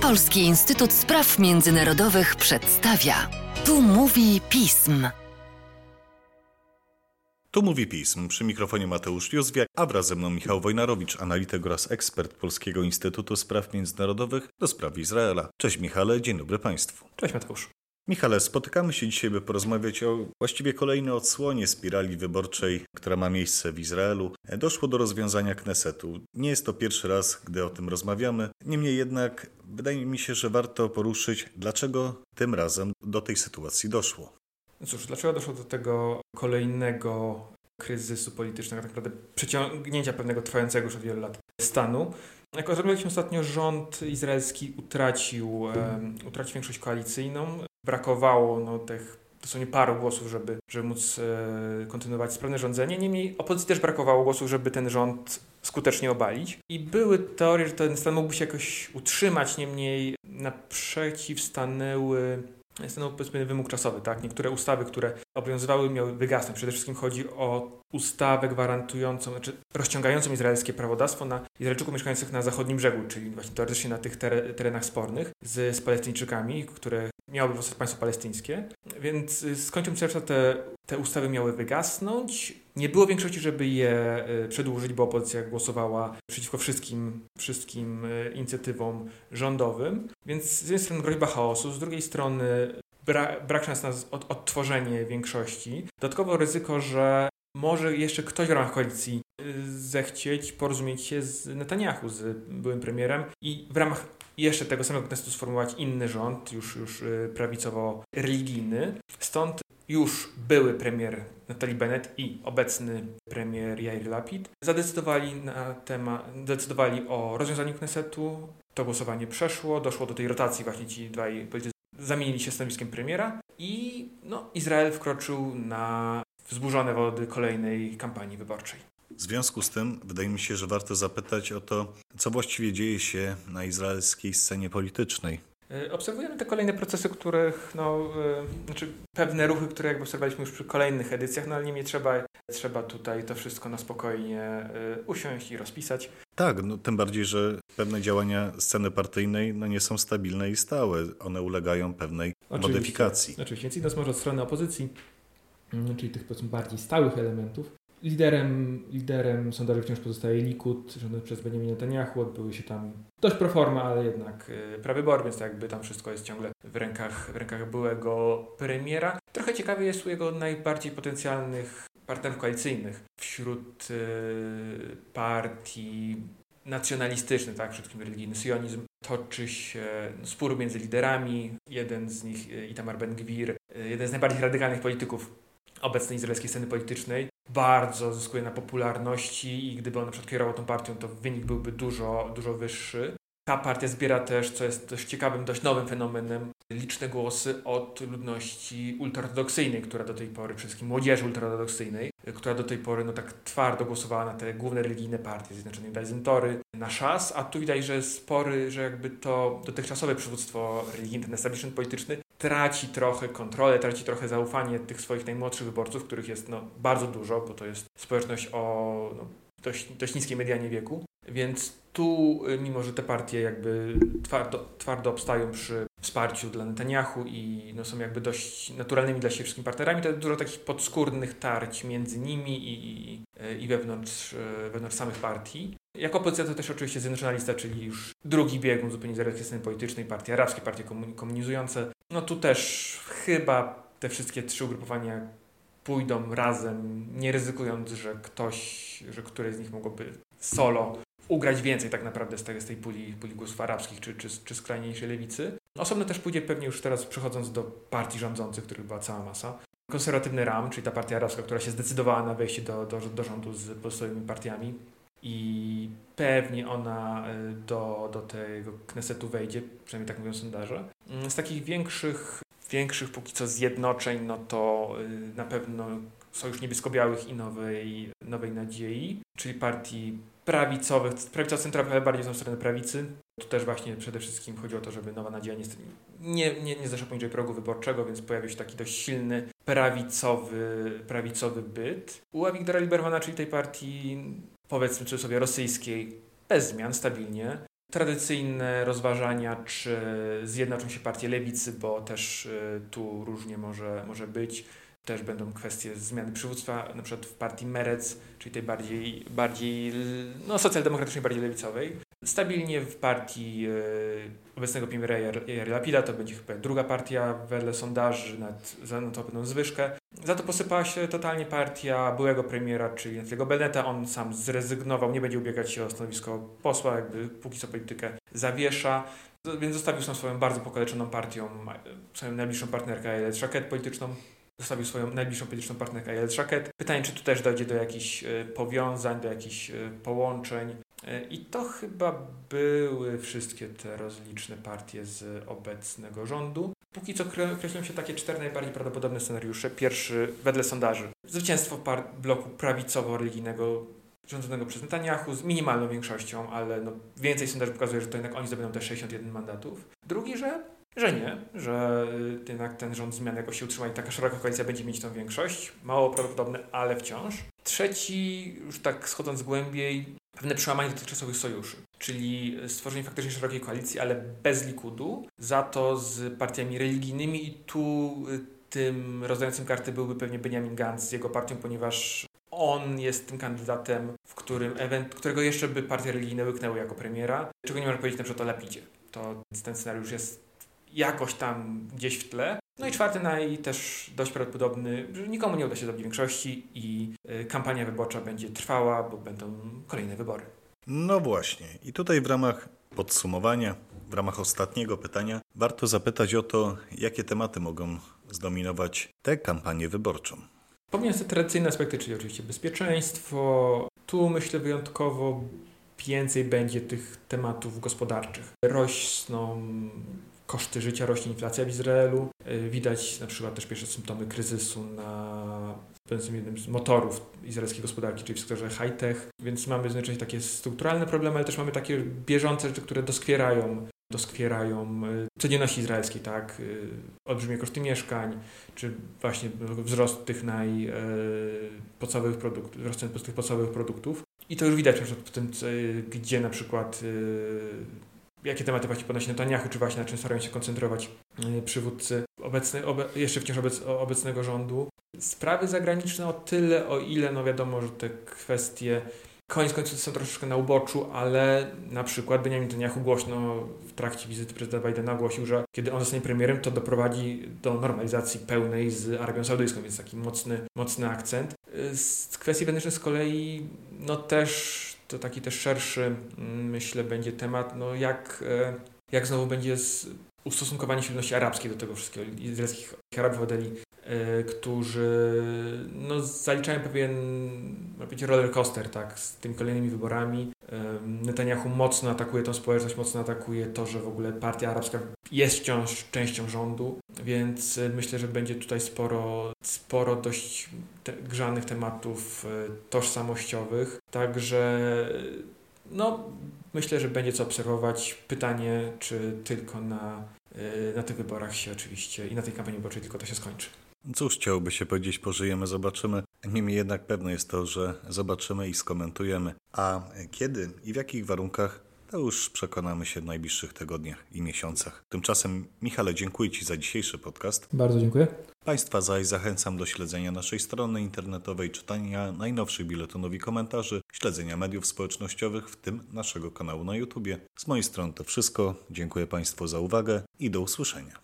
Polski Instytut Spraw Międzynarodowych przedstawia. Tu mówi pism. Tu mówi pism. Przy mikrofonie Mateusz Józwiak, a wraz ze mną Michał Wojnarowicz, analityk oraz ekspert Polskiego Instytutu Spraw Międzynarodowych do spraw Izraela. Cześć Michale, dzień dobry Państwu. Cześć Mateusz. Michale, spotykamy się dzisiaj, by porozmawiać o właściwie kolejnej odsłonie spirali wyborczej, która ma miejsce w Izraelu. Doszło do rozwiązania Knesetu. Nie jest to pierwszy raz, gdy o tym rozmawiamy. Niemniej jednak wydaje mi się, że warto poruszyć, dlaczego tym razem do tej sytuacji doszło. No cóż, dlaczego doszło do tego kolejnego kryzysu politycznego, tak naprawdę przeciągnięcia pewnego trwającego już od wielu lat stanu? Jak rozmawialiśmy ostatnio, rząd izraelski utracił, um, utracił większość koalicyjną. Brakowało no, tych dosłownie paru głosów, żeby, żeby móc e, kontynuować sprawne rządzenie. Niemniej opozycji też brakowało głosów, żeby ten rząd skutecznie obalić. I były teorie, że ten stan mógłby się jakoś utrzymać, niemniej naprzeciw stanęły no, powiedzmy wymóg czasowy, tak? Niektóre ustawy, które obowiązywały, miały wygasnąć. Przede wszystkim chodzi o ustawę gwarantującą, znaczy rozciągającą izraelskie prawodawstwo na Izraelczyków mieszkających na zachodnim brzegu, czyli właśnie teoretycznie na tych terenach spornych z, z Palestyńczykami, które miałoby powstać państwo palestyńskie. Więc z końcem czerwca te, te ustawy miały wygasnąć. Nie było większości, żeby je y, przedłużyć, bo opozycja głosowała przeciwko wszystkim, wszystkim y, inicjatywom rządowym. Więc z jednej strony groźba chaosu, z drugiej strony bra brak szans na odtworzenie większości. Dodatkowo ryzyko, że może jeszcze ktoś w ramach koalicji zechcieć porozumieć się z Netanyahu, z byłym premierem i w ramach jeszcze tego samego testu sformułować inny rząd, już, już y, prawicowo-religijny. Stąd już były premier Natalii Bennett i obecny premier Jair Lapid zadecydowali na temat, decydowali o rozwiązaniu Knesetu. To głosowanie przeszło, doszło do tej rotacji właśnie ci dwaj politycy zamienili się stanowiskiem premiera i no, Izrael wkroczył na wzburzone wody kolejnej kampanii wyborczej. W związku z tym wydaje mi się, że warto zapytać o to, co właściwie dzieje się na izraelskiej scenie politycznej. E, obserwujemy te kolejne procesy, których, no, yy, znaczy pewne ruchy, które jakby obserwowaliśmy już przy kolejnych edycjach, no ale niemniej trzeba, trzeba tutaj to wszystko na spokojnie yy, usiąść i rozpisać. Tak, no, tym bardziej, że pewne działania sceny partyjnej no, nie są stabilne i stałe. One ulegają pewnej oczywiście, modyfikacji. Oczywiście, więc idąc może od strony opozycji, czyli tych powiedzmy bardziej stałych elementów, Liderem, liderem sondaży wciąż pozostaje Likud, rządzony przez Benjamin Netanyahu. Odbyły się tam dość proforma, ale jednak y, prawybory, więc jakby tam wszystko jest ciągle w rękach, w rękach byłego premiera. Trochę ciekawy jest u jego najbardziej potencjalnych partnerów koalicyjnych wśród y, partii nacjonalistycznych, tak, wszystkim religijny sionizm. Toczy się spór między liderami. Jeden z nich, y, Itamar Ben-Gwir, jeden z najbardziej radykalnych polityków obecnej izraelskiej sceny politycznej, bardzo zyskuje na popularności i gdyby on na przykład kierował tą partią, to wynik byłby dużo, dużo wyższy. Ta partia zbiera też, co jest dość ciekawym, dość nowym fenomenem, liczne głosy od ludności ultraortodoksyjnej, która do tej pory, przede wszystkim młodzieży ultraortodoksyjnej, która do tej pory no, tak twardo głosowała na te główne religijne partie, Zjednoczonej Dazentory, na szas, a tu widać, że spory, że jakby to dotychczasowe przywództwo religijne, ten establishment polityczny traci trochę kontrolę, traci trochę zaufanie tych swoich najmłodszych wyborców, których jest no, bardzo dużo, bo to jest społeczność o no, dość, dość niskiej medianie wieku. Więc tu, y, mimo że te partie jakby twardo, twardo obstają przy wsparciu dla Netanyahu i no, są jakby dość naturalnymi dla siebie wszystkimi partnerami, to jest dużo takich podskórnych tarć między nimi i, i, i wewnątrz, y, wewnątrz samych partii. Jako opozycja to też oczywiście Zjednoczona Lista, czyli już drugi biegun zupełnie z sceny politycznej, partie arabskie, partie komunizujące. No tu też chyba te wszystkie trzy ugrupowania pójdą razem, nie ryzykując, że ktoś, że któryś z nich mogłoby solo ugrać więcej tak naprawdę z tej, z tej puli, puli głosów arabskich czy, czy, czy skrajniejszej lewicy. Osobno też pójdzie pewnie już teraz przechodząc do partii rządzących, których była cała masa. Konserwatywny RAM, czyli ta partia arabska, która się zdecydowała na wejście do, do, do rządu z pozostałymi partiami i pewnie ona e, do, do tego Knesetu wejdzie, przynajmniej tak mówią sondaże. Mm, z takich większych, większych póki co zjednoczeń, no to e, na pewno Sojusz Niebiesko-Białych i Nowej, Nowej Nadziei, czyli partii prawicowych, prawicowo-centrowych, ale bardziej w stronę prawicy. Tu też właśnie przede wszystkim chodzi o to, żeby Nowa Nadzieja nie, nie, nie, nie zeszła poniżej progu wyborczego, więc pojawił się taki dość silny prawicowy, prawicowy byt. U Avigdora Libermana, czyli tej partii powiedzmy cudzysłowie rosyjskiej, bez zmian, stabilnie. Tradycyjne rozważania, czy zjednoczą się partie lewicy, bo też tu różnie może, może być też będą kwestie zmiany przywództwa, na przykład w partii Merec, czyli tej bardziej, bardziej no, socjaldemokratycznej, bardziej lewicowej. Stabilnie w partii e, obecnego premiera Jary Lapida to będzie chyba druga partia wedle sondaży, nad, za no, to pewną zwyżkę. Za to posypała się totalnie partia byłego premiera, czyli Natalego Beneta. On sam zrezygnował, nie będzie ubiegać się o stanowisko posła, jakby póki co politykę zawiesza. Więc zostawił swoją bardzo pokaleczoną partią, swoją najbliższą partnerkę Elet Szaket polityczną, zostawił swoją najbliższą polityczną partnerkę Elet Szaket. Pytanie, czy tu też dojdzie do jakichś e, powiązań, do jakichś e, połączeń. E, I to chyba były wszystkie te rozliczne partie z obecnego rządu. Póki co kreślą się takie cztery najbardziej prawdopodobne scenariusze. Pierwszy, wedle sondaży, zwycięstwo bloku prawicowo-religijnego rządzonego przez Netanyahu z minimalną większością, ale no więcej sondaży pokazuje, że to jednak oni zdobędą te 61 mandatów. Drugi, że że nie, że jednak ten rząd zmian jakoś się utrzyma i taka szeroka koalicja będzie mieć tą większość. Mało prawdopodobne, ale wciąż. Trzeci, już tak schodząc głębiej, pewne przełamanie dotychczasowych sojuszy, czyli stworzenie faktycznie szerokiej koalicji, ale bez Likudu, za to z partiami religijnymi i tu y, tym rozdającym karty byłby pewnie Benjamin Gantz z jego partią, ponieważ on jest tym kandydatem, w którym event, którego jeszcze by partie religijne łyknęły jako premiera, czego nie można powiedzieć na przykład o Lapidzie. To ten scenariusz jest jakoś tam gdzieś w tle. No i czwarty naj też dość prawdopodobny, że nikomu nie uda się zdobyć większości i y, kampania wyborcza będzie trwała, bo będą kolejne wybory. No właśnie. I tutaj w ramach podsumowania, w ramach ostatniego pytania, warto zapytać o to, jakie tematy mogą zdominować tę kampanię wyborczą. Pomijając te tradycyjne aspekty, czyli oczywiście bezpieczeństwo, tu myślę wyjątkowo więcej będzie tych tematów gospodarczych. Rosną koszty życia, rośnie inflacja w Izraelu. Y, widać na przykład też pierwsze symptomy kryzysu na powiedzmy jednym z motorów izraelskiej gospodarki, czyli w sektorze high-tech, więc mamy znacznie takie strukturalne problemy, ale też mamy takie bieżące rzeczy, które doskwierają doskwierają y, codzienności izraelskiej, tak? Y, olbrzymie koszty mieszkań, czy właśnie wzrost tych najpodstawowych produktów, wzrost tych podstawowych produktów. I to już widać na przykład w tym, gdzie na przykład jakie tematy właśnie podnosi Netanyahu, czy właśnie na czym starają się koncentrować y, przywódcy obecny, obe, jeszcze wciąż obec, obecnego rządu. Sprawy zagraniczne o tyle, o ile no wiadomo, że te kwestie koniec końców są troszeczkę na uboczu, ale na przykład Benjamin Netanyahu głośno w trakcie wizyty prezydenta Bidena ogłosił, że kiedy on zostanie premierem, to doprowadzi do normalizacji pełnej z Arabią Saudyjską, więc taki mocny, mocny akcent. Y, z kwestii wewnętrznych z kolei no też to taki też szerszy, mm, myślę, będzie temat, no jak, e, jak znowu będzie z ustosunkowanie się ludności arabskiej do tego wszystkiego, izraelskich Arabów Adeli, e, którzy no, zaliczają pewien roller coaster tak, z tymi kolejnymi wyborami. Netanyahu mocno atakuje tą społeczność, mocno atakuje to, że w ogóle partia arabska jest wciąż częścią rządu, więc e, myślę, że będzie tutaj sporo, sporo dość te, grzanych tematów tożsamościowych. Także no, myślę, że będzie co obserwować. Pytanie, czy tylko na, y, na tych wyborach się oczywiście i na tej kampanii wyborczej tylko to się skończy. Cóż, chciałoby się powiedzieć, pożyjemy, zobaczymy. Niemniej jednak pewne jest to, że zobaczymy i skomentujemy. A kiedy i w jakich warunkach, to już przekonamy się w najbliższych tygodniach i miesiącach. Tymczasem, Michale, dziękuję Ci za dzisiejszy podcast. Bardzo dziękuję. Państwa zaś zachęcam do śledzenia naszej strony internetowej, czytania najnowszych biletonów i komentarzy, śledzenia mediów społecznościowych, w tym naszego kanału na YouTube. Z mojej strony to wszystko. Dziękuję Państwu za uwagę i do usłyszenia.